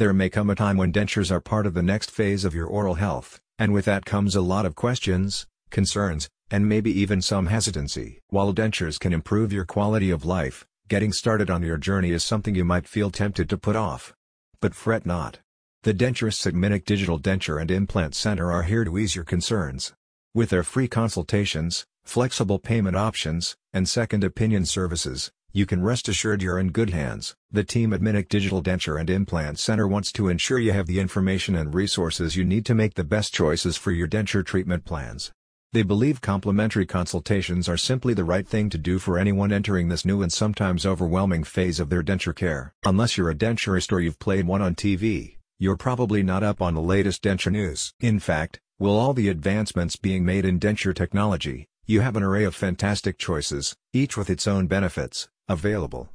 There may come a time when dentures are part of the next phase of your oral health, and with that comes a lot of questions, concerns, and maybe even some hesitancy. While dentures can improve your quality of life, getting started on your journey is something you might feel tempted to put off. But fret not. The denturists at Minic Digital Denture and Implant Center are here to ease your concerns. With their free consultations, flexible payment options, and second opinion services, you can rest assured you're in good hands. The team at Minic Digital Denture and Implant Center wants to ensure you have the information and resources you need to make the best choices for your denture treatment plans. They believe complimentary consultations are simply the right thing to do for anyone entering this new and sometimes overwhelming phase of their denture care. Unless you're a denturist or you've played one on TV, you're probably not up on the latest denture news. In fact, with all the advancements being made in denture technology, you have an array of fantastic choices, each with its own benefits, available.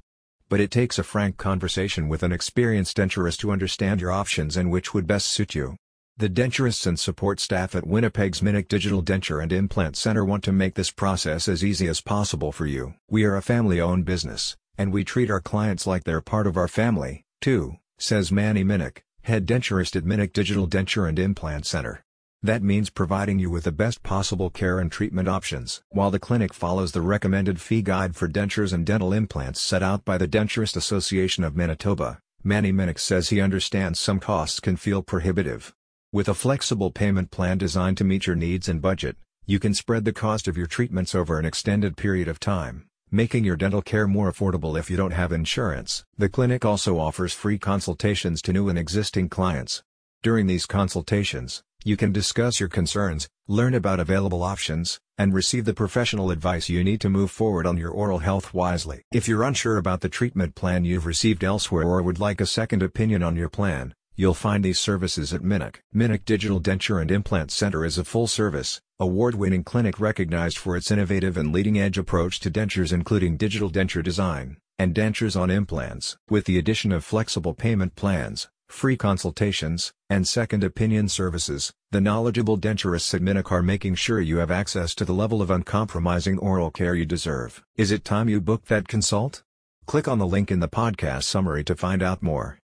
But it takes a frank conversation with an experienced denturist to understand your options and which would best suit you. The denturists and support staff at Winnipeg's Minic Digital Denture and Implant Center want to make this process as easy as possible for you. We are a family-owned business, and we treat our clients like they're part of our family, too, says Manny Minic, head denturist at Minic Digital Denture and Implant Center. That means providing you with the best possible care and treatment options. While the clinic follows the recommended fee guide for dentures and dental implants set out by the Denturist Association of Manitoba, Manny Minic says he understands some costs can feel prohibitive. With a flexible payment plan designed to meet your needs and budget, you can spread the cost of your treatments over an extended period of time, making your dental care more affordable if you don't have insurance. The clinic also offers free consultations to new and existing clients. During these consultations, you can discuss your concerns, learn about available options, and receive the professional advice you need to move forward on your oral health wisely. If you're unsure about the treatment plan you've received elsewhere or would like a second opinion on your plan, You'll find these services at Minic. Minic Digital Denture and Implant Center is a full-service, award-winning clinic recognized for its innovative and leading-edge approach to dentures including digital denture design, and dentures on implants. With the addition of flexible payment plans, free consultations, and second opinion services, the knowledgeable denturists at Minic are making sure you have access to the level of uncompromising oral care you deserve. Is it time you booked that consult? Click on the link in the podcast summary to find out more.